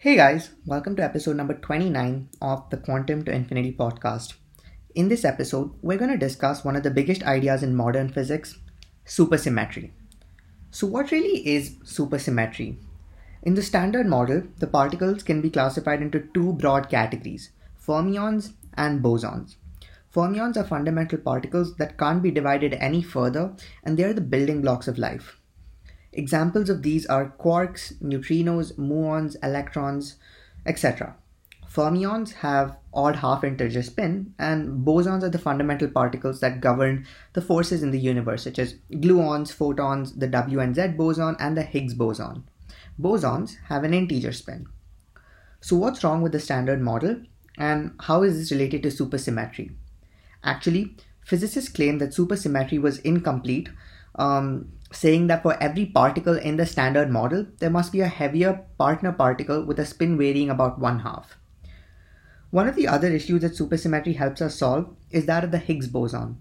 Hey guys, welcome to episode number 29 of the Quantum to Infinity podcast. In this episode, we're going to discuss one of the biggest ideas in modern physics supersymmetry. So, what really is supersymmetry? In the standard model, the particles can be classified into two broad categories fermions and bosons. Fermions are fundamental particles that can't be divided any further, and they are the building blocks of life. Examples of these are quarks, neutrinos, muons, electrons, etc. Fermions have odd half integer spin, and bosons are the fundamental particles that govern the forces in the universe, such as gluons, photons, the W and Z boson, and the Higgs boson. Bosons have an integer spin. So, what's wrong with the standard model, and how is this related to supersymmetry? Actually, physicists claim that supersymmetry was incomplete um, saying that for every particle in the standard model, there must be a heavier partner particle with a spin varying about one half. One of the other issues that supersymmetry helps us solve is that of the Higgs boson.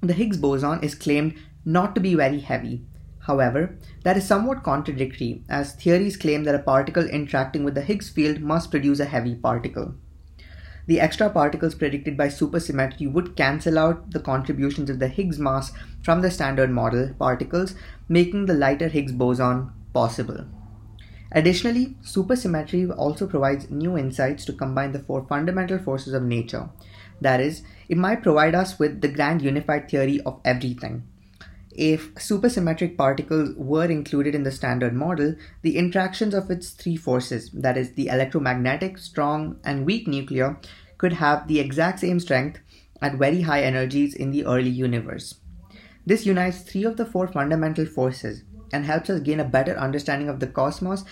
The Higgs boson is claimed not to be very heavy. However, that is somewhat contradictory, as theories claim that a particle interacting with the Higgs field must produce a heavy particle the extra particles predicted by supersymmetry would cancel out the contributions of the Higgs mass from the standard model particles, making the lighter Higgs boson possible. Additionally, supersymmetry also provides new insights to combine the four fundamental forces of nature. That is, it might provide us with the grand unified theory of everything. If supersymmetric particles were included in the standard model, the interactions of its three forces, that is, the electromagnetic, strong, and weak nuclear, could have the exact same strength at very high energies in the early universe. This unites three of the four fundamental forces and helps us gain a better understanding of the cosmos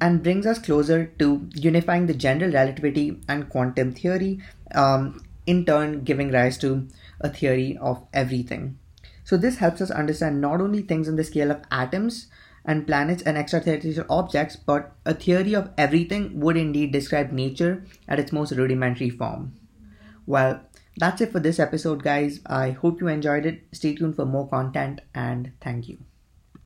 and brings us closer to unifying the general relativity and quantum theory, um, in turn, giving rise to a theory of everything. So this helps us understand not only things on the scale of atoms and planets and extraterrestrial objects, but a theory of everything would indeed describe nature at its most rudimentary form. Well, that's it for this episode, guys. I hope you enjoyed it. Stay tuned for more content and thank you.